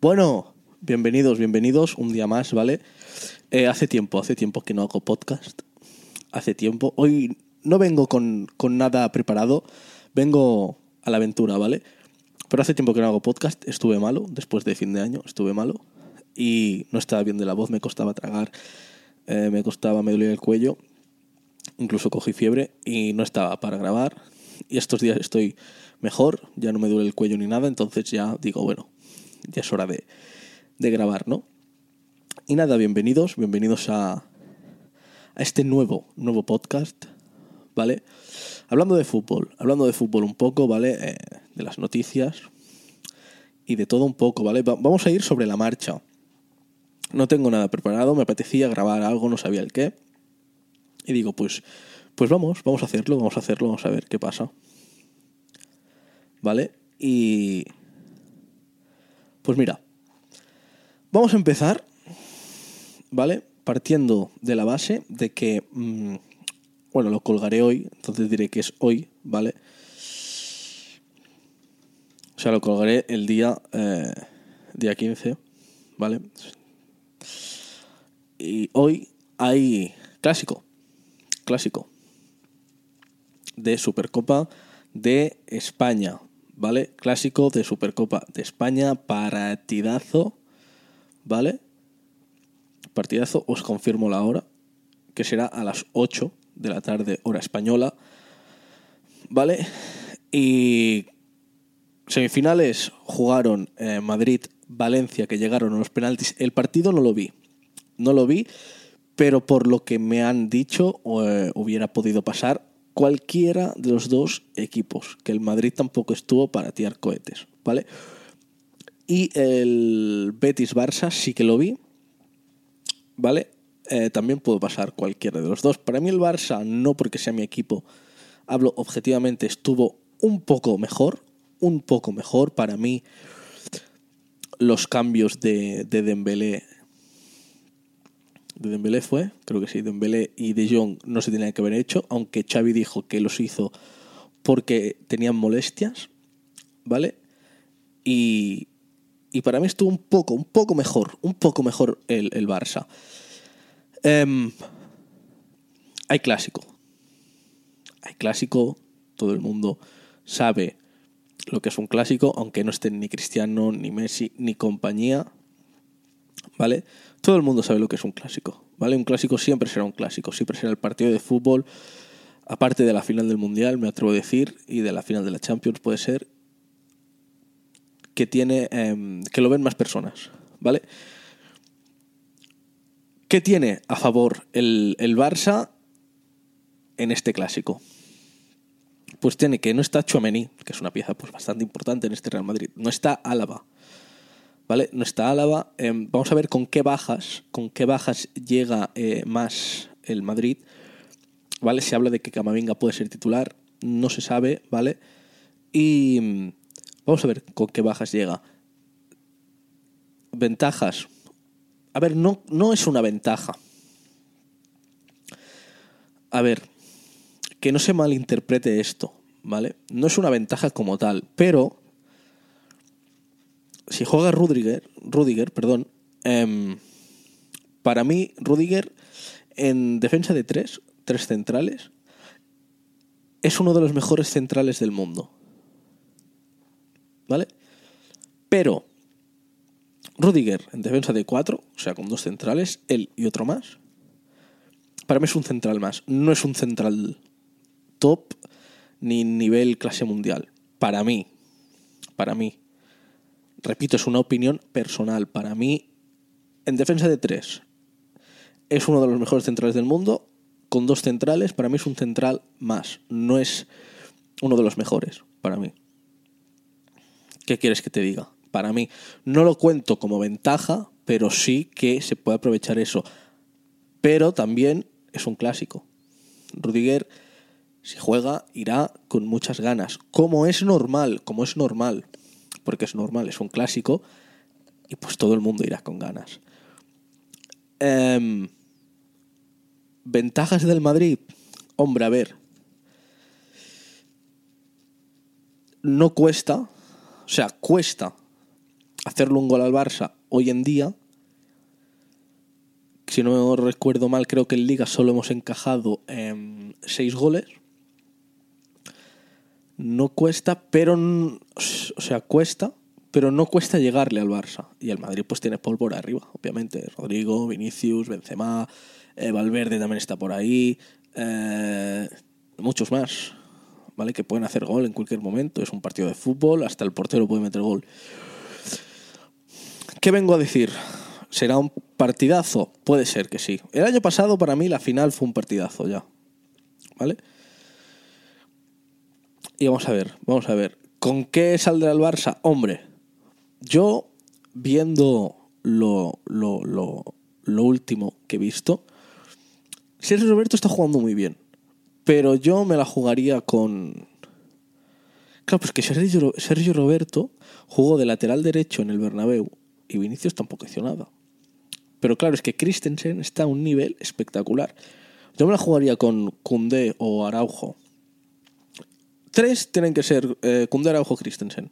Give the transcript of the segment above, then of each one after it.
Bueno, bienvenidos, bienvenidos un día más, ¿vale? Eh, hace tiempo, hace tiempo que no hago podcast. Hace tiempo. Hoy no vengo con, con nada preparado, vengo a la aventura, ¿vale? Pero hace tiempo que no hago podcast, estuve malo, después de fin de año, estuve malo. Y no estaba bien de la voz, me costaba tragar, eh, me costaba, me dolía el cuello. Incluso cogí fiebre y no estaba para grabar. Y estos días estoy mejor, ya no me duele el cuello ni nada, entonces ya digo, bueno, ya es hora de, de grabar, ¿no? Y nada, bienvenidos, bienvenidos a, a este nuevo, nuevo podcast, ¿vale? Hablando de fútbol, hablando de fútbol un poco, ¿vale? Eh, de las noticias y de todo un poco, ¿vale? Va- vamos a ir sobre la marcha. No tengo nada preparado, me apetecía grabar algo, no sabía el qué. Y digo, pues, pues vamos, vamos a hacerlo, vamos a hacerlo, vamos a ver qué pasa. ¿Vale? Y... Pues mira, vamos a empezar, ¿vale? Partiendo de la base de que, mm, bueno, lo colgaré hoy, entonces diré que es hoy, ¿vale? O sea, lo colgaré el día, eh, día 15, ¿vale? Y hoy hay clásico, clásico de Supercopa de España, ¿vale? Clásico de Supercopa de España, partidazo, ¿vale? Partidazo, os confirmo la hora, que será a las 8 de la tarde, hora española, ¿vale? Y semifinales jugaron eh, Madrid-Valencia, que llegaron a los penaltis. El partido no lo vi, no lo vi, pero por lo que me han dicho, eh, hubiera podido pasar cualquiera de los dos equipos, que el Madrid tampoco estuvo para tirar cohetes, ¿vale? Y el Betis-Barça sí que lo vi, ¿vale? Eh, también pudo pasar cualquiera de los dos. Para mí el Barça, no porque sea mi equipo, hablo objetivamente, estuvo un poco mejor, un poco mejor. Para mí los cambios de, de Dembélé de Dembélé fue, creo que sí, Dembélé y De Jong no se tenían que haber hecho, aunque Xavi dijo que los hizo porque tenían molestias, ¿vale? Y, y para mí estuvo un poco, un poco mejor, un poco mejor el, el Barça. Em, hay clásico. Hay clásico, todo el mundo sabe lo que es un clásico, aunque no estén ni Cristiano, ni Messi, ni compañía. ¿Vale? Todo el mundo sabe lo que es un clásico. ¿Vale? Un clásico siempre será un clásico, siempre será el partido de fútbol, aparte de la final del Mundial, me atrevo a decir, y de la final de la Champions puede ser, que tiene. em, que lo ven más personas. ¿Vale? ¿Qué tiene a favor el, el Barça en este clásico? Pues tiene que no está Chouameni, que es una pieza pues, bastante importante en este Real Madrid. No está Álava, ¿vale? No está Álava. Eh, vamos a ver con qué bajas, con qué bajas llega eh, más el Madrid, ¿vale? Se habla de que Camavinga puede ser titular, no se sabe, ¿vale? Y mm, vamos a ver con qué bajas llega. Ventajas. A ver, no, no es una ventaja. A ver, que no se malinterprete esto, ¿vale? No es una ventaja como tal, pero si juega Rudiger, Rudiger, perdón, em, para mí Rudiger en defensa de tres, tres centrales, es uno de los mejores centrales del mundo, ¿vale? Pero Rudiger en defensa de cuatro, o sea, con dos centrales, él y otro más, para mí es un central más, no es un central top ni nivel clase mundial. Para mí, para mí, repito, es una opinión personal. Para mí, en defensa de tres, es uno de los mejores centrales del mundo. Con dos centrales, para mí es un central más. No es uno de los mejores, para mí. ¿Qué quieres que te diga? Para mí, no lo cuento como ventaja, pero sí que se puede aprovechar eso. Pero también es un clásico. Rudiger si juega, irá con muchas ganas. Como es normal, como es normal. Porque es normal, es un clásico. Y pues todo el mundo irá con ganas. Em, Ventajas del Madrid. Hombre, a ver. No cuesta. O sea, cuesta hacerle un gol al Barça hoy en día, si no recuerdo mal, creo que en Liga solo hemos encajado en seis goles. No cuesta, pero. O sea, cuesta, pero no cuesta llegarle al Barça. Y el Madrid, pues tiene pólvora arriba, obviamente. Rodrigo, Vinicius, Benzema, eh, Valverde también está por ahí. Eh, muchos más, ¿vale? Que pueden hacer gol en cualquier momento. Es un partido de fútbol, hasta el portero puede meter gol. ¿Qué vengo a decir? ¿Será un partidazo? Puede ser que sí. El año pasado para mí la final fue un partidazo ya. ¿Vale? Y vamos a ver, vamos a ver. ¿Con qué saldrá el Barça? Hombre, yo viendo lo, lo, lo, lo último que he visto, Sergio Roberto está jugando muy bien. Pero yo me la jugaría con... Claro, pues que Sergio, Roberto jugó de lateral derecho en el Bernabéu y Vinicius tampoco hizo nada. Pero claro, es que Christensen está a un nivel espectacular. Yo me la jugaría con Kunde o Araujo. Tres tienen que ser eh, Kunde, Araujo, Christensen.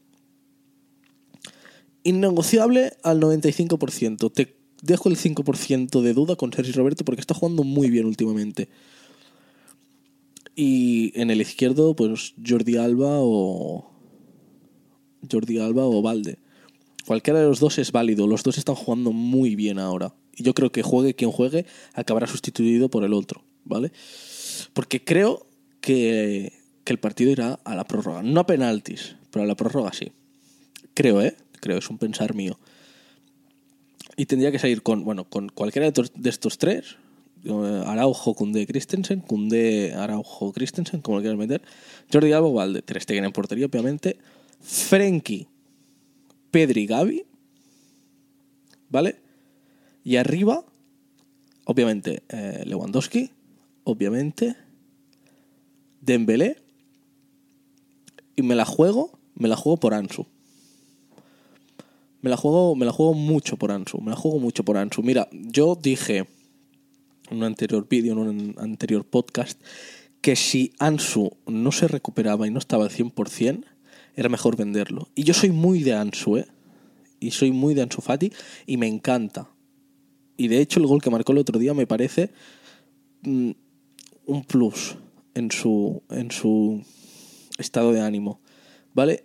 Innegociable al 95%. Te dejo el 5% de duda con Sergio Roberto porque está jugando muy bien últimamente. Y en el izquierdo, pues Jordi Alba o. Jordi Alba o Valde. Cualquiera de los dos es válido, los dos están jugando muy bien ahora. Y yo creo que juegue quien juegue, acabará sustituido por el otro, ¿vale? Porque creo que, el partido irá a la prórroga. No a penaltis, pero a la prórroga sí. Creo, ¿eh? Creo, es un pensar mío. Y tendría que salir con, bueno, con cualquiera de estos tres. Eh, Araujo, Kunde, Christensen. Kunde, Araujo, Christensen, como lo quieras meter. Jordi Alba, Valde. Tres en portería, obviamente. Frenkie Pedri Gaby, ¿vale? Y arriba, obviamente, eh, Lewandowski, obviamente, Dembélé, y me la juego, me la juego por Ansu. Me la juego, me la juego mucho por Ansu, me la juego mucho por Ansu. Mira, yo dije en un anterior vídeo, en un anterior podcast, que si Ansu no se recuperaba y no estaba al 100%, era mejor venderlo. Y yo soy muy de Ansu, ¿eh? Y soy muy de Ansu Fati y me encanta. Y de hecho el gol que marcó el otro día me parece mm, un plus en su, en su estado de ánimo. ¿Vale?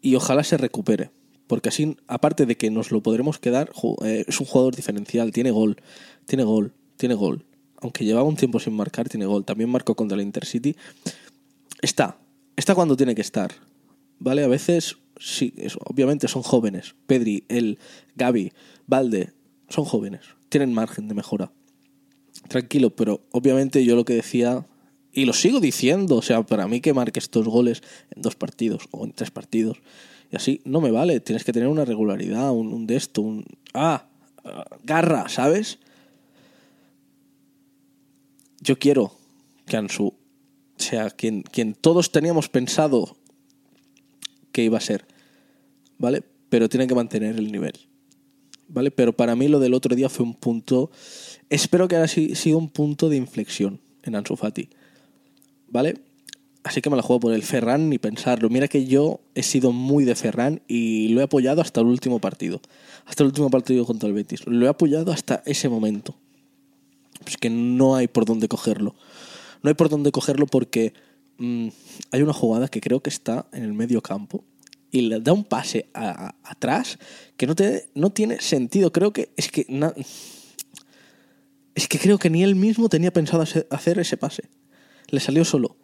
Y ojalá se recupere. Porque así, aparte de que nos lo podremos quedar, eh, es un jugador diferencial, tiene gol, tiene gol, tiene gol. Aunque llevaba un tiempo sin marcar, tiene gol. También marcó contra la Intercity. Está, está cuando tiene que estar. ¿Vale? A veces, sí, obviamente son jóvenes. Pedri, él, Gaby, Valde, son jóvenes. Tienen margen de mejora. Tranquilo, pero obviamente yo lo que decía, y lo sigo diciendo, o sea, para mí que marque estos goles en dos partidos o en tres partidos, y así no me vale. Tienes que tener una regularidad, un, un de esto, un. Ah, garra, ¿sabes? Yo quiero que Ansu sea quien, quien todos teníamos pensado que iba a ser, ¿vale? Pero tiene que mantener el nivel, ¿vale? Pero para mí lo del otro día fue un punto, espero que haya sido un punto de inflexión en Ansu Fati, ¿vale? Así que me la juego por el Ferran ni pensarlo. Mira que yo he sido muy de Ferran y lo he apoyado hasta el último partido. Hasta el último partido contra el Betis. Lo he apoyado hasta ese momento. Pues que no hay por dónde cogerlo. No hay por dónde cogerlo porque mm, hay una jugada que creo que está en el medio campo y le da un pase atrás que no, te, no tiene sentido. Creo que es que es que creo que ni él mismo tenía pensado hacer ese pase. Le salió solo.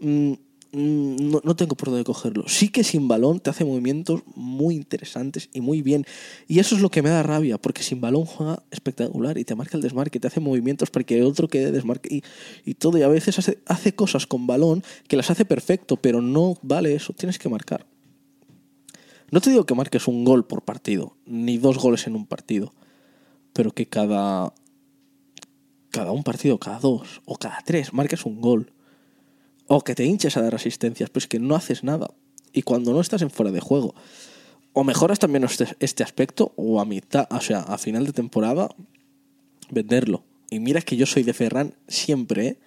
Mm, Mm, no, tengo por dónde cogerlo. Sí que sin balón te hace movimientos muy interesantes y muy bien. Y eso es lo que me da rabia, porque sin balón juega espectacular y te marca el desmarque, te hace movimientos para que otro quede desmarque y, y todo. Y a veces hace, hace cosas con balón que las hace perfecto, pero no vale eso, tienes que marcar. No te digo que marques un gol por partido, ni dos goles en un partido, pero que cada, cada un partido, cada dos o cada tres marques un gol o que te hinches a dar asistencias, pues que no haces nada. Y cuando no estás en fuera de juego, o mejoras también este, este aspecto, o a mitad, o sea, a final de temporada, venderlo, Y mira que yo soy de Ferran siempre, ¿eh?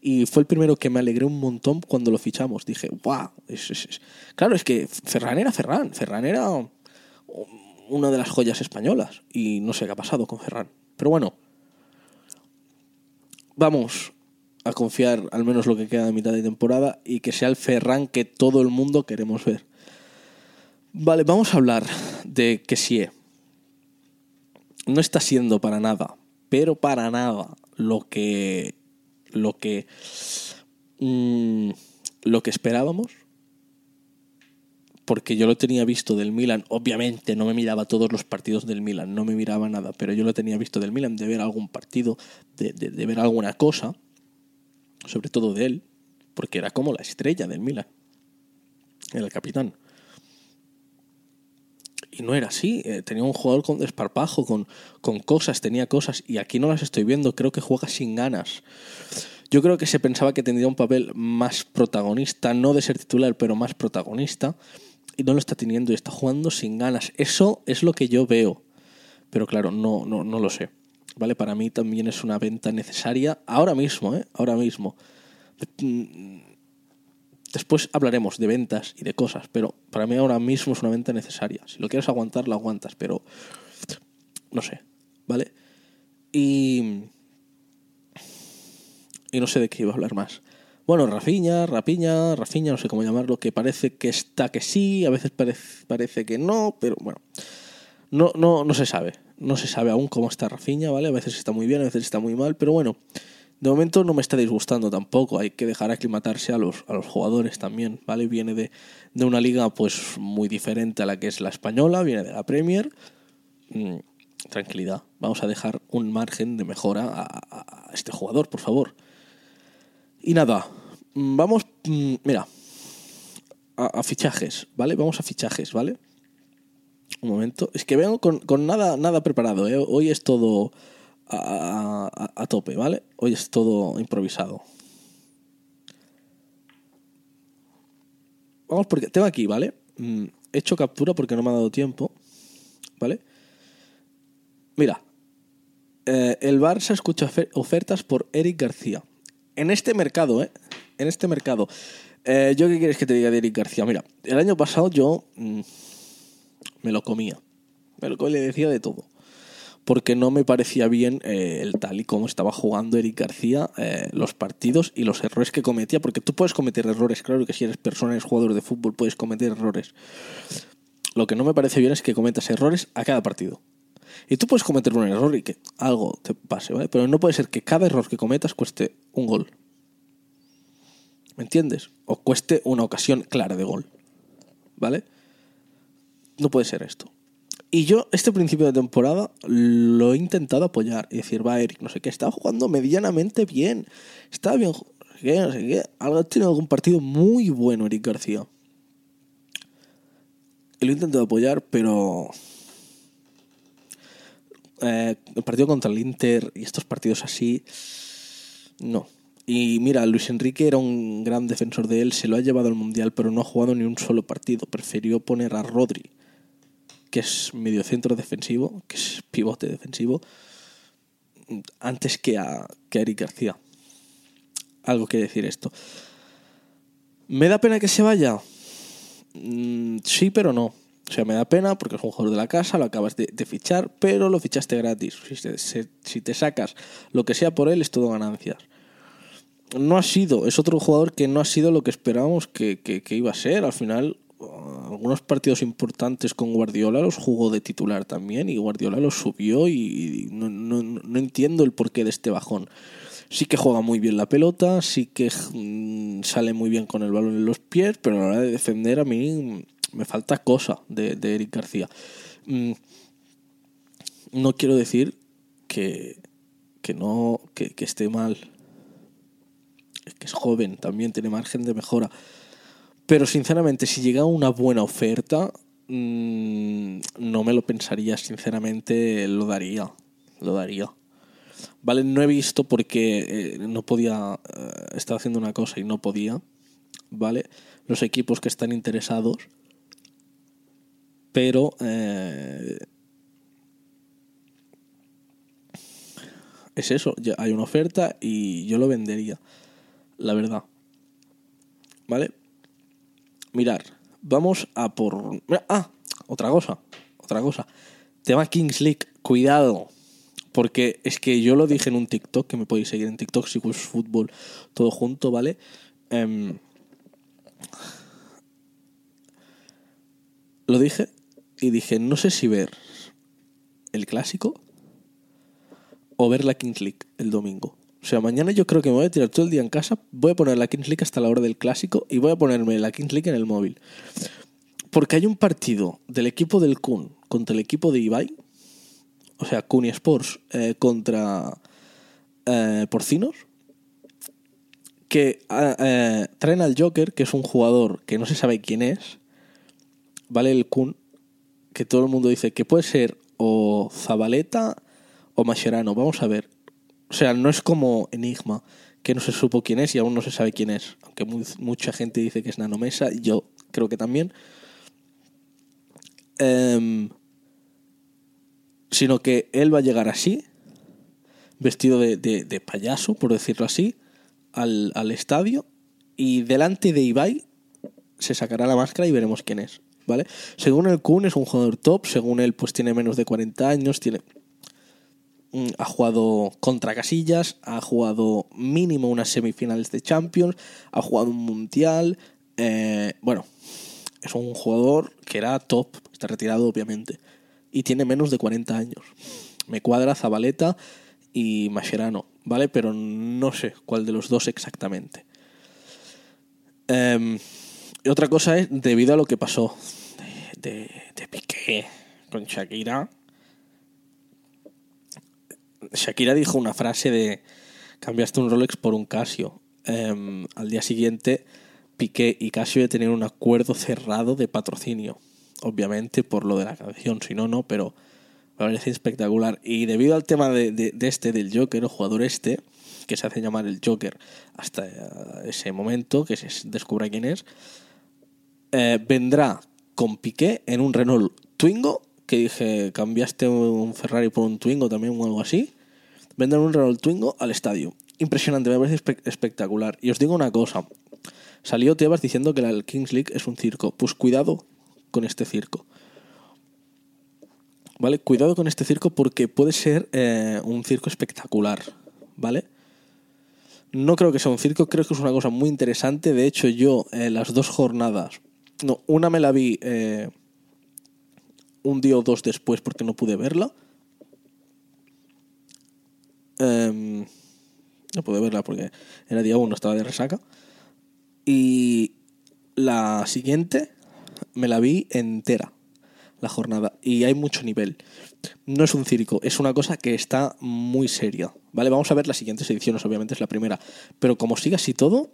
Y fue el primero que me alegré un montón cuando lo fichamos. Dije, ¡guau! Claro, es que Ferran era Ferran. Ferran era una de las joyas españolas. Y no sé qué ha pasado con Ferran. Pero bueno, vamos a confiar al menos lo que queda de mitad de temporada y que sea el Ferran que todo el mundo queremos ver. Vale, vamos a hablar de que sí. No está siendo para nada, pero para nada lo que lo que mm, lo que esperábamos porque yo lo tenía visto del Milan, obviamente no me miraba todos los partidos del Milan, no me miraba nada, pero yo lo tenía visto del Milan, de ver algún partido, de, ver alguna cosa, sobre todo de él, porque era como la estrella del Milan, era el capitán. Y no era así, eh, tenía un jugador con desparpajo, con, con cosas, tenía cosas, y aquí no las estoy viendo, creo que juega sin ganas. Yo creo que se pensaba que tendría un papel más protagonista, no de ser titular, pero más protagonista, y no lo está teniendo y está jugando sin ganas. Eso es lo que yo veo, pero claro, no, no, no lo sé. ¿vale? Para mí también es una venta necesaria ahora mismo, ¿eh? Ahora mismo. Después hablaremos de ventas y de cosas, pero para mí ahora mismo es una venta necesaria. Si lo quieres aguantar, lo aguantas, pero no sé, ¿vale? Y... Y no sé de qué iba a hablar más. Bueno, Rafiña, Rapiña, Rafiña, no sé cómo llamarlo, que parece que está que sí, a veces parece, parece que no, pero bueno, no, no, no se sabe no se sabe aún cómo está Rafinha, ¿vale? A veces está muy bien, a veces está muy mal, pero bueno, de momento no me está disgustando tampoco. Hay que dejar aclimatarse a los, a los jugadores también, ¿vale? Viene de, una liga pues muy diferente a la que es la española, viene de la Premier. Mm, tranquilidad, vamos a dejar un margen de mejora a, este jugador, por favor. Y nada, vamos, mm, mira, a fichajes, ¿vale? Vamos a fichajes, ¿vale? Un momento. Es que vengo con, nada, nada preparado. ¿eh? Hoy es todo a, tope, ¿vale? Hoy es todo improvisado. Vamos, porque tengo aquí, ¿vale? Mm, he hecho captura porque no me ha dado tiempo. ¿Vale? Mira. Eh, el Barça escucha ofertas por Eric García. En este mercado, ¿eh? En este mercado. Eh, ¿Yo qué quieres que te diga de Eric García? Mira, el año pasado yo... Mm, me lo comía. Me lo le decía de todo. Porque no me parecía bien eh, el tal y como estaba jugando Eric García eh, los partidos y los errores que cometía. Porque tú puedes cometer errores, claro que si eres persona, eres jugador de fútbol, puedes cometer errores. Lo que no me parece bien es que cometas errores a cada partido. Y tú puedes cometer un error y que algo te pase, ¿vale? Pero no puede ser que cada error que cometas cueste un gol. ¿Me entiendes? O cueste una ocasión clara de gol. ¿Vale? no puede ser esto. Y yo este principio de temporada lo he intentado apoyar y decir, va Eric, no sé qué, estaba jugando medianamente bien, estaba bien, no sé qué, ha tenido algún partido muy bueno Eric García. Y lo he intentado apoyar, pero eh, el partido contra el Inter y estos partidos así, no. Y mira, Luis Enrique era un gran defensor de él, se lo ha llevado al Mundial, pero no ha jugado ni un solo partido. Prefirió poner a Rodri que es mediocentro defensivo, que es pivote defensivo, antes que a, que Eric García. Algo que decir esto. ¿Me da pena que se vaya? Mm, sí, pero no. O sea, me da pena porque es un jugador de la casa, lo acabas de, fichar, pero lo fichaste gratis. Si te, sacas lo que sea por él, es todo ganancias. No ha sido, es otro jugador que no ha sido lo que esperábamos que, que iba a ser. Al final, algunos partidos importantes con Guardiola los jugó de titular también y Guardiola los subió y no, no, entiendo el porqué de este bajón. Sí que juega muy bien la pelota, sí que mm, sale muy bien con el balón en los pies, pero a la hora de defender a mí me falta cosa de, de Eric García. Mm, no quiero decir que, que no que, que esté mal, es joven, también tiene margen de mejora pero sinceramente, si llega una buena oferta, mm, no me lo pensaría, sinceramente lo daría. Lo daría. Vale, no he visto porque eh, no podía, eh, estaba haciendo una cosa y no podía. Vale, los equipos que están interesados. Pero eh, es eso, hay una oferta y yo lo vendería, la verdad. ¿Vale? Mirar, vamos a por... Ah, otra cosa, otra cosa. Tema Kings League, cuidado. Porque es que yo lo dije en un TikTok, que me podéis seguir en TikTok, si Fútbol, todo junto, ¿vale? Em, lo dije y dije, no sé si ver el clásico o ver la Kings League el domingo. O sea, mañana yo creo que me voy a tirar todo el día en casa, voy a poner la Kings League hasta la hora del clásico y voy a ponerme la Kings League en el móvil. Porque hay un partido del equipo del Kun contra el equipo de Ibai, o sea, Kun Sports eh, contra eh, Porcinos, que eh, traen al Joker, que es un jugador que no se sabe quién es, ¿vale? El Kun, que todo el mundo dice que puede ser o Zabaleta o Mascherano. Vamos a ver. O sea, no es como Enigma, que no se supo quién es y aún no se sabe quién es. Aunque mucha gente dice que es Nanomesa, yo creo que también. Em, sino que él va a llegar así, vestido de, payaso, por decirlo así, al, estadio y delante de Ibai se sacará la máscara y veremos quién es. ¿vale? Según el Kun es un jugador top, según él pues tiene menos de 40 años, tiene ha jugado contra Casillas, ha jugado mínimo unas semifinales de Champions, ha jugado un mundial, eh, bueno, es un jugador que era top, está retirado obviamente, y tiene menos de 40 años. Me cuadra Zabaleta y Mascherano, ¿vale? Pero no sé cuál de los dos exactamente. Eh, y otra cosa es, debido a lo que pasó de, de, Piqué con Shakira, Shakira dijo una frase de cambiaste un Rolex por un Casio. Em, al día siguiente, Piqué y Casio tenían un acuerdo cerrado de patrocinio. Obviamente por lo de la canción, si no, no, pero me parece espectacular. Y debido al tema de, este, del Joker, el jugador este, que se hace llamar el Joker hasta ese momento, que se descubra quién es, eh, vendrá con Piqué en un Renault Twingo, que dije, cambiaste un Ferrari por un Twingo también o algo así. Vendrá un Renault Twingo al estadio. Impresionante, me parece espectacular. Y os digo una cosa, salió Tebas diciendo que la Kings League es un circo. Pues cuidado con este circo. ¿Vale? Cuidado con este circo porque puede ser eh, un circo espectacular. ¿Vale? No creo que sea un circo, creo que es una cosa muy interesante. De hecho, yo eh, las dos jornadas no, una me la vi eh, un día o dos después porque no pude verla. Em, no pude verla porque era día uno, estaba de resaca. Y la siguiente me la vi entera, la jornada. Y hay mucho nivel. No es un circo, es una cosa que está muy seria. ¿Vale? Vamos a ver las siguientes ediciones, obviamente es la primera. Pero como siga así todo,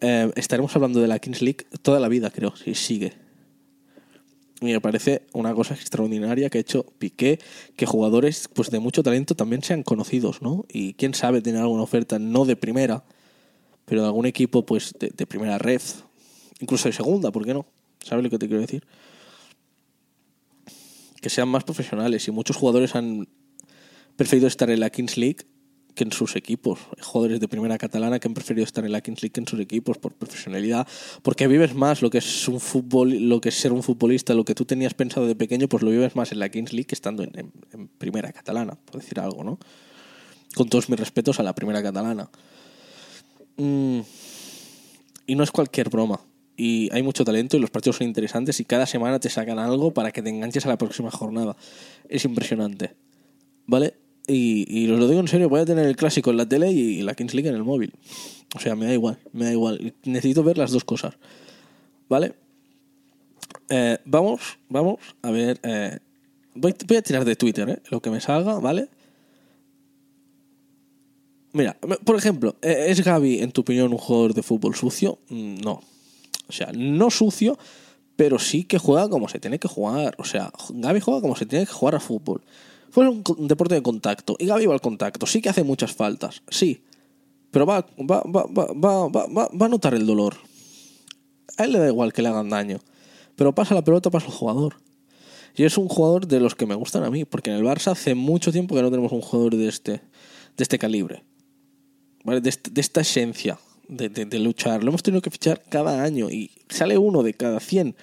eh, estaremos hablando de la Kings League toda la vida, creo, si sigue. Me parece una cosa extraordinaria que ha hecho Piqué, que jugadores pues de mucho talento también sean conocidos, ¿no? Y quién sabe tener alguna oferta no de primera, pero de algún equipo pues de, primera red, incluso de segunda, ¿por qué no? ¿Sabes lo que te quiero decir? Que sean más profesionales y muchos jugadores han preferido estar en la Kings League que en sus equipos. Jugadores de primera catalana que han preferido estar en la Kings League que en sus equipos por profesionalidad, porque vives más lo que es un fútbol, lo que es ser un futbolista, lo que tú tenías pensado de pequeño, pues lo vives más en la Kings League que estando en, primera catalana, por decir algo, ¿no? Con todos mis respetos a la primera catalana. Mm, y no es cualquier broma. Y hay mucho talento y los partidos son interesantes y cada semana te sacan algo para que te enganches a la próxima jornada. Es impresionante. ¿Vale? Y, y os lo digo en serio, voy a tener el clásico en la tele y la Kings League en el móvil. O sea, me da igual, me da igual. Necesito ver las dos cosas. ¿Vale? Eh, vamos, vamos a ver. Eh, voy, voy, a tirar de Twitter, ¿eh? Lo que me salga, ¿vale? Mira, por ejemplo, eh, ¿es Gaby, en tu opinión, un jugador de fútbol sucio? Mm, no. O sea, no sucio, pero sí que juega como se tiene que jugar. O sea, Gaby juega como se tiene que jugar a fútbol. Fue un, deporte de contacto. Y Gaby va al contacto. Sí que hace muchas faltas, sí. Pero va, va, va, va, a notar el dolor. A él le da igual que le hagan daño. Pero pasa la pelota, pasa el jugador. Y es un jugador de los que me gustan a mí, porque en el Barça hace mucho tiempo que no tenemos un jugador de este, de este calibre, ¿vale? De, esta esencia de luchar. Lo hemos tenido que fichar cada año y sale uno de cada 100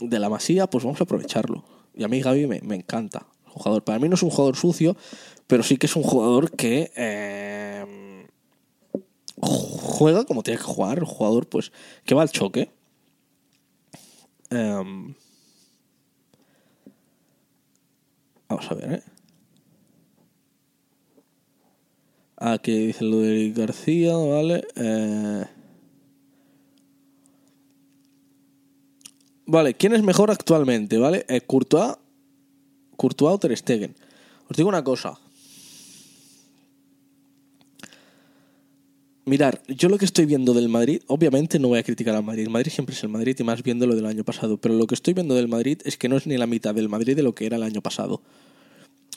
de la masía, pues vamos a aprovecharlo. Y a mí Gaby me, me encanta. Jugador. Para mí no es un jugador sucio, pero sí que es un jugador que eh, juega como tiene que jugar. Un jugador pues que va al choque. Em, vamos a ver, ¿eh? Aquí dice lo García, ¿vale? Eh, Vale, ¿quién es mejor actualmente? ¿Vale? Eh, Courtois, Courtois o Ter Stegen. Os digo una cosa. Mirar, yo lo que estoy viendo del Madrid, obviamente no voy a criticar al Madrid. Madrid siempre es el Madrid y más viendo lo del año pasado. Pero lo que estoy viendo del Madrid es que no es ni la mitad del Madrid de lo que era el año pasado.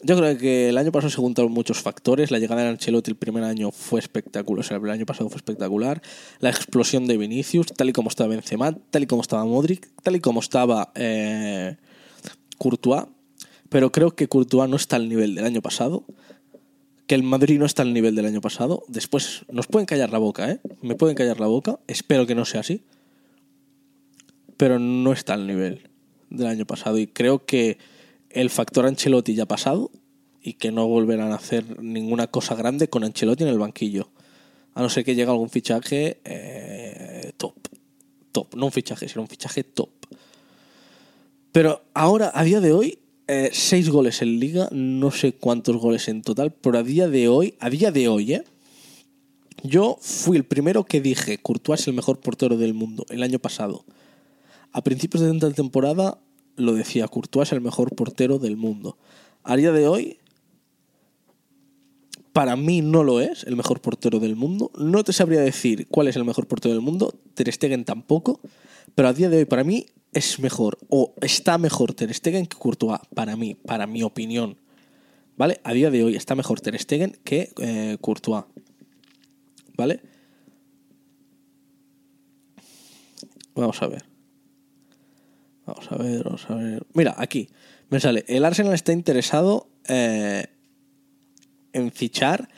Yo creo que el año pasado se juntaron muchos factores. La llegada de Ancelotti el primer año fue espectacular. O sea, el año pasado fue espectacular. La explosión de Vinicius, tal y como estaba Benzema, tal y como estaba Modric, tal y como estaba eh, Courtois. Pero creo que Courtois no está al nivel del año pasado. Que el Madrid no está al nivel del año pasado. Después nos pueden callar la boca, ¿eh? Me pueden callar la boca. Espero que no sea así. Pero no está al nivel del año pasado. Y creo que el factor Ancelotti ya ha pasado y que no volverán a hacer ninguna cosa grande con Ancelotti en el banquillo. A no ser que llegue algún fichaje eh, top. Top. No un fichaje, sino un fichaje top. Pero ahora, a día de hoy, eh, seis goles en liga, no sé cuántos goles en total, pero a día de hoy, a día de hoy, ¿eh? Yo fui el primero que dije, Courtois es el mejor portero del mundo el año pasado. A principios de esta temporada lo decía, Courtois es el mejor portero del mundo. A día de hoy, para mí no lo es el mejor portero del mundo. No te sabría decir cuál es el mejor portero del mundo. Ter Stegen tampoco. Pero a día de hoy, para mí, es mejor. O está mejor Ter Stegen que Courtois. Para mí, para mi opinión. ¿Vale? A día de hoy está mejor Ter Stegen que eh, Courtois. ¿Vale? Vamos a ver. Vamos a ver, vamos a ver. Mira, aquí me sale. El Arsenal está interesado eh, en fichar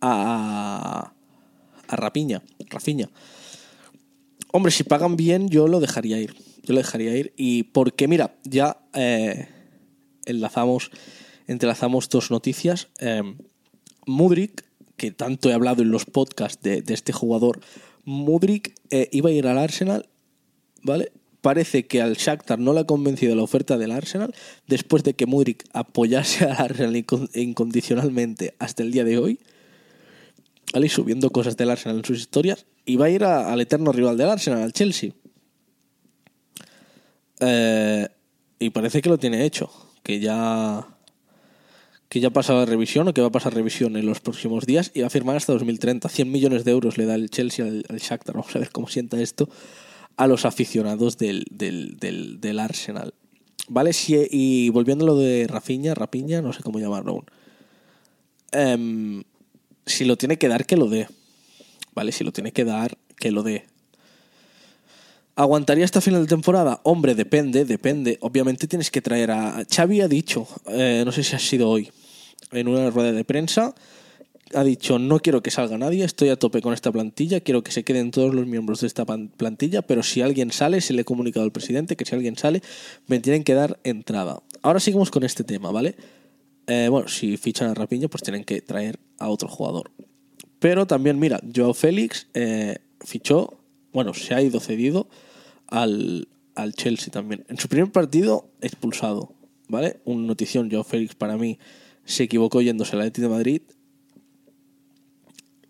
a, a Rapiña. Rafiña. Hombre, si pagan bien, yo lo dejaría ir. Yo lo dejaría ir. Y porque, mira, ya eh, enlazamos, entrelazamos dos noticias. Eh, Mudrik, que tanto he hablado en los podcasts de, este jugador, Mudrik eh, iba a ir al Arsenal, ¿vale? Parece que al Shakhtar no le ha convencido la oferta del Arsenal después de que Mudrik apoyase al Arsenal incon- incondicionalmente hasta el día de hoy. ¿Vale? Subiendo cosas del Arsenal en sus historias. Y va a ir al eterno rival del Arsenal, al Chelsea. Eh, y parece que lo tiene hecho. Que ya. Que ya ha pasado revisión o que va a pasar revisión en los próximos días y va a firmar hasta 2030. 100 millones de euros le da el Chelsea al, al Shakhtar. Vamos a ver cómo sienta esto a los aficionados del, del, del, del Arsenal. ¿Vale? Si, y volviendo a lo de Rafinha, Rapiña, no sé cómo llamarlo aún. Em, si lo tiene que dar, que lo dé. ¿Vale? Si lo tiene que dar, que lo dé. ¿Aguantaría hasta final de temporada? Hombre, depende, depende. Obviamente tienes que traer a... Xavi ha dicho, eh, no sé si ha sido hoy, en una rueda de prensa, ha dicho, no quiero que salga nadie, estoy a tope con esta plantilla, quiero que se queden todos los miembros de esta plantilla, pero si alguien sale, se le he comunicado al presidente que si alguien sale, me tienen que dar entrada. Ahora seguimos con este tema, ¿vale? Eh, bueno, si fichan a Rapiña, pues tienen que traer a otro jugador. Pero también, mira, Joao Félix eh, fichó, bueno, se ha ido cedido al, al Chelsea también. En su primer partido, expulsado, ¿vale? Un notición, Joao Félix para mí se equivocó yéndose al Atlético de Madrid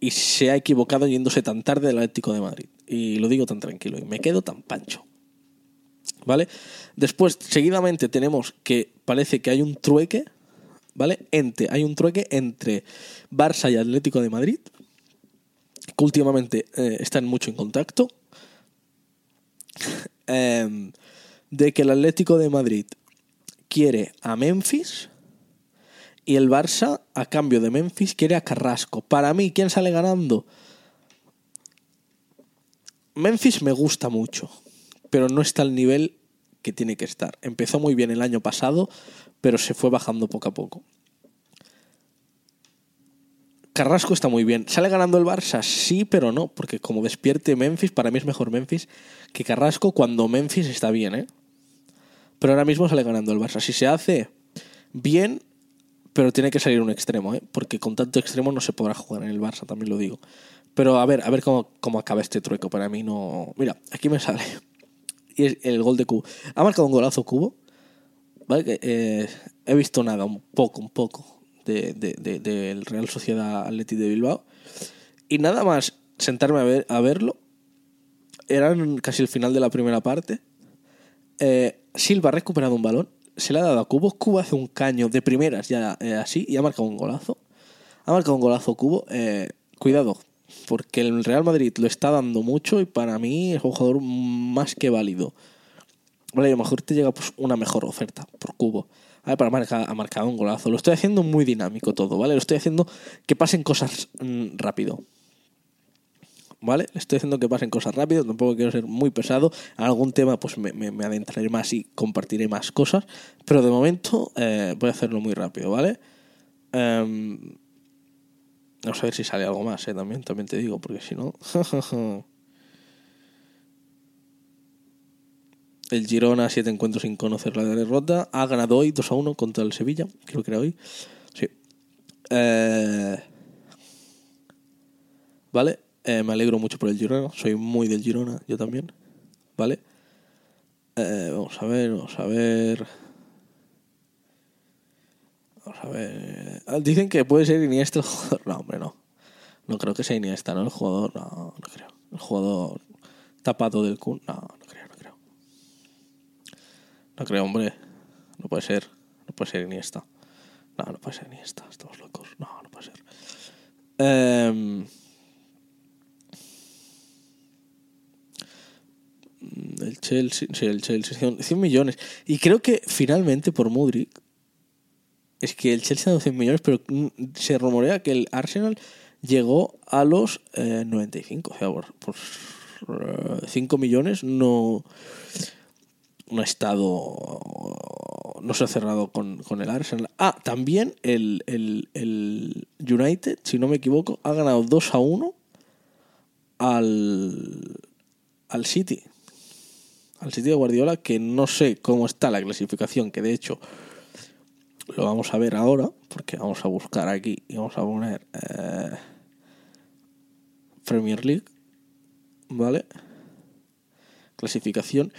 y se ha equivocado yéndose tan tarde del Atlético de Madrid. Y lo digo tan tranquilo y me quedo tan pancho. ¿Vale? Después, seguidamente tenemos que parece que hay un trueque, ¿vale? Entre, hay un trueque entre Barça y Atlético de Madrid, últimamente eh, están mucho en contacto, Em, de que el Atlético de Madrid quiere a Memphis y el Barça, a cambio de Memphis, quiere a Carrasco. Para mí, ¿quién sale ganando? Memphis me gusta mucho, pero no está al nivel que tiene que estar. Empezó muy bien el año pasado, pero se fue bajando poco a poco. Carrasco está muy bien. ¿Sale ganando el Barça? Sí, pero no, porque como despierte Memphis, para mí es mejor Memphis que Carrasco cuando Memphis está bien, ¿eh? Pero ahora mismo sale ganando el Barça. Si se hace bien, pero tiene que salir un extremo, ¿eh? Porque con tanto extremo no se podrá jugar en el Barça, también lo digo. Pero a ver, a ver cómo, cómo acaba este trueco. Para mí no. Mira, aquí me sale. Y es el gol de Cubo. Ha marcado un golazo Cubo. ¿Vale? Eh, he visto nada, un poco, un poco del de, Real Sociedad Atleti de Bilbao. Y nada más sentarme a, ver, a verlo. Eran casi el final de la primera parte. Eh, Silva ha recuperado un balón. Se le ha dado a Cubo. Cubo hace un caño de primeras ya eh, así y ha marcado un golazo. Ha marcado un golazo Cubo. cuidado, porque el Real Madrid lo está dando mucho y para mí es un jugador más que válido. Vale, a lo mejor te llega pues, una mejor oferta por cubo. ¿Vale? Para marcar, ha marcado un golazo. Lo estoy haciendo muy dinámico todo, ¿vale? Lo estoy haciendo que pasen cosas mm, rápido. ¿Vale? Le estoy haciendo que pasen cosas rápido, tampoco quiero ser muy pesado. En algún tema pues me, me, adentraré más y compartiré más cosas. Pero de momento eh, voy a hacerlo muy rápido, ¿vale? Um, Vamos a ver si sale algo más, ¿eh? también, también te digo, porque si no... el Girona, siete encuentros sin conocer la derrota. Ha ganado hoy 2 a 1 contra el Sevilla, creo que era hoy. Sí. Eh, vale, eh, me alegro mucho por el Girona. Soy muy del Girona, yo también. Vale. Eh, vamos a ver, vamos a ver. Vamos a ver. Ah, dicen que puede ser Iniesta el jugador. No, hombre, no. No creo que sea Iniesta, ¿no? El jugador, no, no creo. El jugador tapado del Kun, no, no creo, no creo. Hombre. No puede ser. No puede ser Iniesta. No, no puede ser Iniesta. Estamos locos. No, no puede ser. Eh, el Chelsea, sí, el Chelsea, 100 millones. Y creo que finalmente por Mudrik es que el Chelsea ha dado 100 millones, pero mm, se rumorea que el Arsenal llegó a los 95. Eh, o sea, por, 5 eh, millones no, no ha estado. No se ha cerrado con, el Arsenal. Ah, también el, el, United, si no me equivoco, ha ganado 2 a 1 al, al City. Al City de Guardiola, que no sé cómo está la clasificación, que de hecho lo vamos a ver ahora, porque vamos a buscar aquí y vamos a poner eh, Premier League, ¿vale? Clasificación.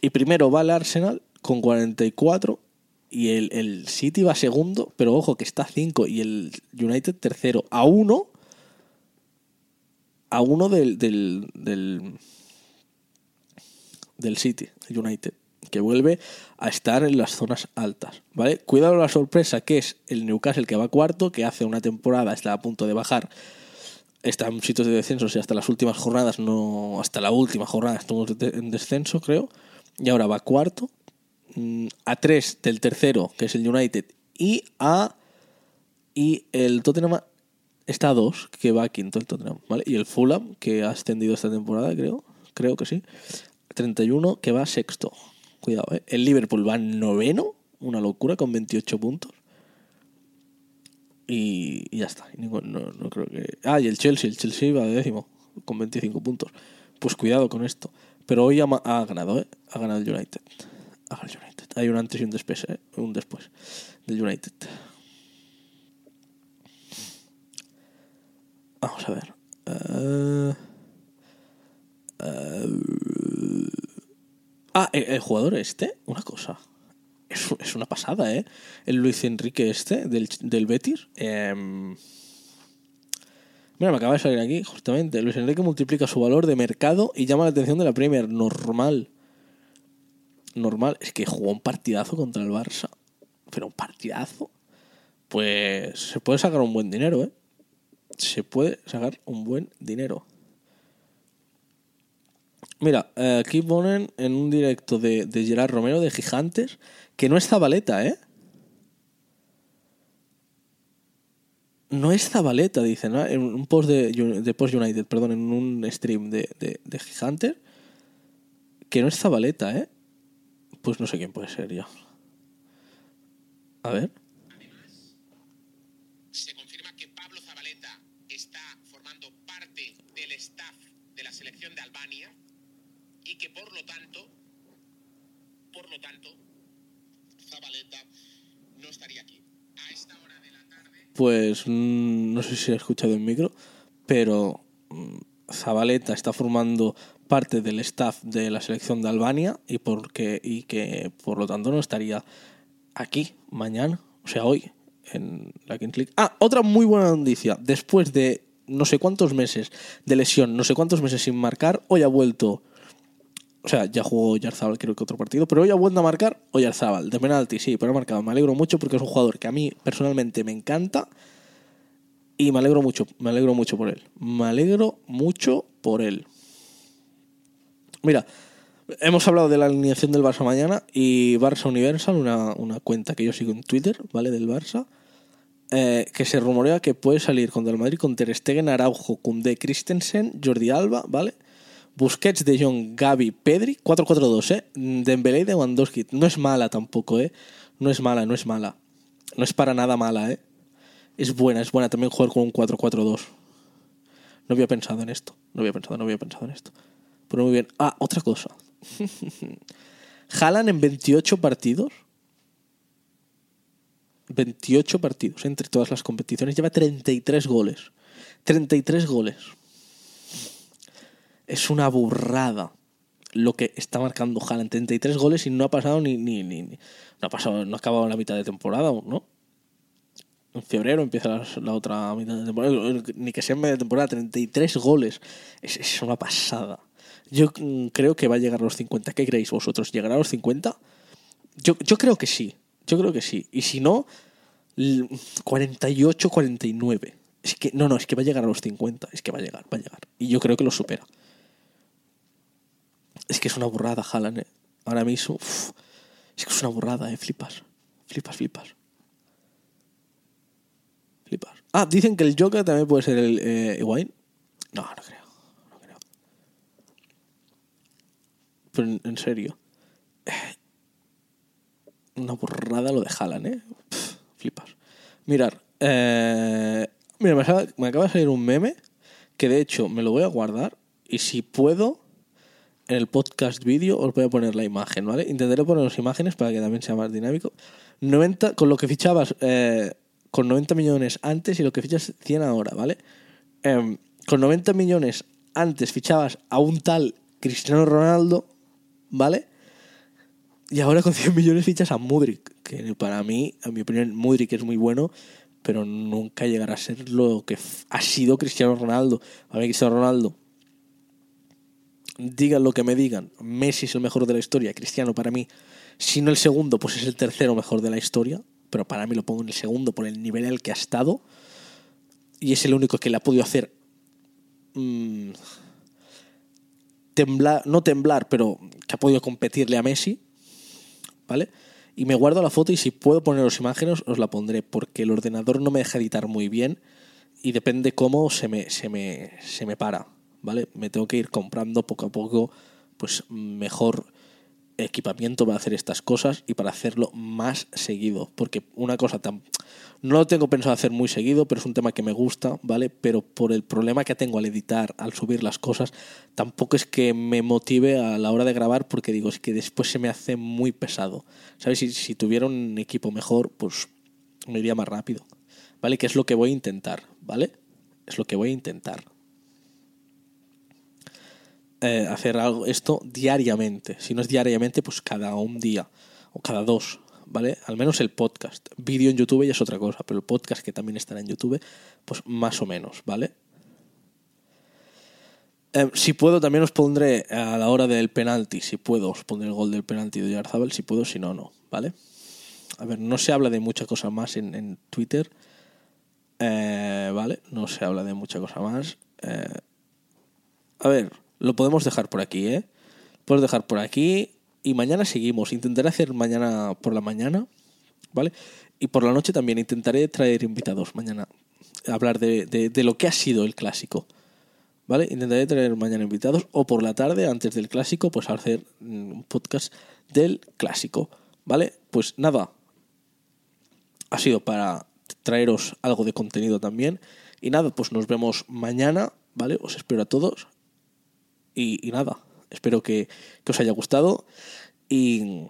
Y primero va el Arsenal con 44 y el, el City va segundo, pero ojo que está 5 y el United tercero, a 1 a uno del, del, del, del City, el United que vuelve a estar en las zonas altas, ¿vale? Cuidado la sorpresa que es el Newcastle que va cuarto, que hace una temporada está a punto de bajar, está en sitios de descenso, y hasta las últimas jornadas no, hasta la última jornada estuvo en descenso, creo, y ahora va cuarto, mm, a tres del tercero, que es el United, y a y el Tottenham está a dos, que va a quinto el Tottenham, ¿vale? Y el Fulham, que ha ascendido esta temporada, creo, creo que sí, 31, que va sexto. Cuidado, ¿eh? El Liverpool va noveno, una locura, con 28 puntos. Y, ya está. No, no, creo que. Ah, y el Chelsea, el Chelsea va décimo, con 25 puntos. Pues cuidado con esto. Pero hoy ha, ganado, ¿eh? Ha ganado el United. Ha ganado el United. Hay un antes y un después, ¿eh? Un después del United. Vamos a ver. Uh, uh, Ah, el, jugador este, una cosa. Es, una pasada, ¿eh? El Luis Enrique este, del, del Betis. Em, mira, me acaba de salir aquí, justamente. Luis Enrique multiplica su valor de mercado y llama la atención de la Premier. Normal. Normal. Es que jugó un partidazo contra el Barça. Pero un partidazo. Pues se puede sacar un buen dinero, ¿eh? Se puede sacar un buen dinero. Mira, eh, aquí ponen en un directo de, de Gerard Romero de Gigantes que no es Zabaleta, ¿eh? No es Zabaleta, dicen, ¿no? En un post de, de Post United, perdón, en un stream de, de, de Gigantes. Que no es Zabaleta, ¿eh? Pues no sé quién puede ser ya. A ver. se confirma que Pablo Zabaleta formando parte del staff de la selección de Albania y que por lo tanto, por lo tanto, Zabaleta no estaría aquí. A esta hora de la. Pues mm, no sé si he escuchado en micro, pero mm, Zabaleta está formando parte del staff de la selección de Albania y, porque, y que por lo tanto no estaría aquí mañana, o sea, hoy, en la Kings League. Ah, otra muy buena noticia. Después de no sé cuántos meses de lesión, no sé cuántos meses sin marcar, hoy ha vuelto. O sea, ya jugó Yarzábal creo que otro partido, pero hoy ha vuelto a marcar Oyarzábal, de penalti, sí, pero ha marcado. Me alegro mucho porque es un jugador que a mí personalmente me encanta y me alegro mucho, me alegro mucho por él. Me alegro mucho por él. Mira, hemos hablado de la alineación del Barça mañana y Barça Universal, una, una cuenta que yo sigo en Twitter, ¿vale? Del Barça, eh, que se rumorea que puede salir contra el Madrid con Ter Stegen, Araujo, Koundé, Christensen, Jordi Alba, ¿vale? Busquets, De Jong, Gaby, Pedri, 4-4-2, ¿eh? Dembélé y Lewandowski. No es mala tampoco, ¿eh? No es mala, no es mala. No es para nada mala, ¿eh? Es buena, es buena también jugar con un 4-4-2. No había pensado en esto. No había pensado, no había pensado en esto. Pero muy bien. Ah, otra cosa. Jalan en 28 partidos. 28 partidos entre todas las competiciones. Lleva 33 goles. 33 goles. Es una burrada lo que está marcando Haaland. 33 goles y no ha pasado ni, ni, ni, no ha pasado, no ha acabado la mitad de temporada ¿no? En febrero empieza la, otra mitad de temporada. Ni que sea en media temporada, 33 goles. Es, es una pasada. Yo mm, creo que va a llegar a los 50. ¿Qué creéis vosotros? ¿Llegará a los 50? Yo, yo creo que sí. Yo creo que sí. Y si no, l- 48, 49. Es que, no, no, es que va a llegar a los 50. Es que va a llegar, va a llegar. Y yo creo que lo supera. Es que es una burrada, Haaland, ¿eh? Ahora mismo, uf, es que es una burrada, ¿eh? Flipas. Flipas, flipas. Flipas. Ah, dicen que el Joker también puede ser el eh. No, no creo. No creo. Pero en, serio. Eh, Una burrada lo de Haaland, ¿eh? Flipas. Mirar. Eh, mira, me acaba de salir un meme que de hecho me lo voy a guardar y si puedo en el podcast vídeo os voy a poner la imagen, ¿vale? Intentaré poner las imágenes para que también sea más dinámico. 90, con lo que fichabas eh, con 90 millones antes y lo que fichas 100 ahora, ¿vale? Em, con 90 millones antes fichabas a un tal Cristiano Ronaldo, ¿vale? Y ahora con 100 millones fichas a Mudrik, que para mí, en mi opinión, Mudrik es muy bueno, pero nunca llegará a ser lo que ha sido Cristiano Ronaldo. A mí Cristiano Ronaldo digan lo que me digan, Messi es el mejor de la historia, Cristiano para mí, si no el segundo, pues es el tercero mejor de la historia, pero para mí lo pongo en el segundo por el nivel el que ha estado y es el único que le ha podido hacer mm, temblar, no temblar, pero que ha podido competirle a Messi, ¿vale? Y me guardo la foto y si puedo poneros imágenes os la pondré porque el ordenador no me deja editar muy bien y depende cómo se me, se me, se me para, ¿vale? Me tengo que ir comprando poco a poco pues mejor equipamiento para hacer estas cosas y para hacerlo más seguido. Porque una cosa tan... No lo tengo pensado hacer muy seguido, pero es un tema que me gusta, ¿vale? Pero por el problema que tengo al editar, al subir las cosas, tampoco es que me motive a la hora de grabar porque digo, es que después se me hace muy pesado. ¿Sabes? Si, si tuviera un equipo mejor, pues me iría más rápido. ¿Vale? Que es lo que voy a intentar, ¿vale? Es lo que voy a intentar eh, hacer algo, esto diariamente. Si no es diariamente, pues cada un día o cada dos, ¿vale? Al menos el podcast. Vídeo en YouTube ya es otra cosa, pero el podcast que también estará en YouTube, pues más o menos, ¿vale? Eh, si puedo, también os pondré a la hora del penalti, si puedo, os pondré el gol del penalti de Yarzabal, si puedo, si no, no, ¿vale? A ver, no se habla de mucha cosa más en, en Twitter, eh, ¿vale? No se habla de mucha cosa más. Eh, a ver, lo podemos dejar por aquí, ¿eh? Podemos dejar por aquí y mañana seguimos. Intentaré hacer mañana por la mañana, ¿vale? Y por la noche también intentaré traer invitados mañana. Hablar de, de, de lo que ha sido el clásico, ¿vale? Intentaré traer mañana invitados o por la tarde, antes del clásico, pues hacer mm, un podcast del clásico, ¿vale? Pues nada, ha sido para traeros algo de contenido también Y nada, pues nos vemos mañana, ¿vale? Os espero a todos. Y, nada, espero que, os haya gustado. Y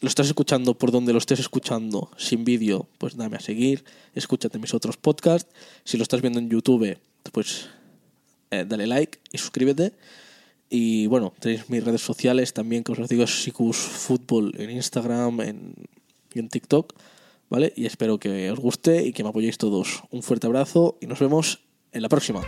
lo estás escuchando por donde lo estés escuchando sin vídeo, pues dame a seguir, escúchate mis otros podcasts. Si lo estás viendo en YouTube, pues eh, dale like y suscríbete. Y bueno, tenéis mis redes sociales también, que os digo, es Fútbol en Instagram en, y en TikTok, ¿vale? Y espero que os guste y que me apoyéis todos. Un fuerte abrazo y nos vemos en la próxima.